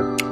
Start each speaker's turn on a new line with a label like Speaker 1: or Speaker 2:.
Speaker 1: Bye.